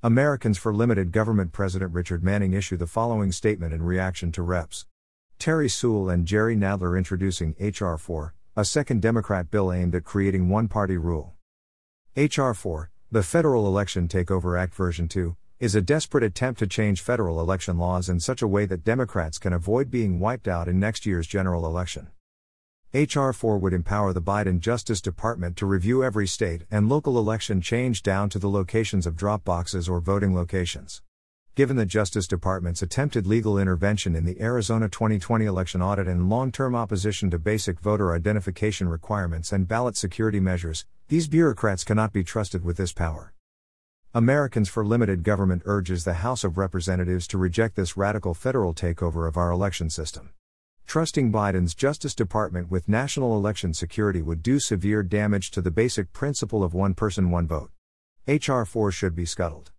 Americans for Limited Government President Richard Manning issued the following statement in reaction to Reps. Terri Sewell and Jerry Nadler introducing H.R. 4, a second Democrat bill aimed at creating one party rule. H.R. 4, the Federal Election Takeover Act version 2, is a desperate attempt to change federal election laws in such a way that Democrats can avoid being wiped out in next year's general election. H.R. 4 would empower the Biden Justice Department to review every state and local election change down to the locations of drop boxes or voting locations. Given the Justice Department's attempted legal intervention in the Arizona 2020 election audit and long term opposition to basic voter identification requirements and ballot security measures, these bureaucrats cannot be trusted with this power. Americans for Limited Government urges the House of Representatives to reject this radical federal takeover of our election system. Trusting Biden's Justice Department with national election security would do severe damage to the basic principle of one person, one vote. H.R. 4 should be scuttled.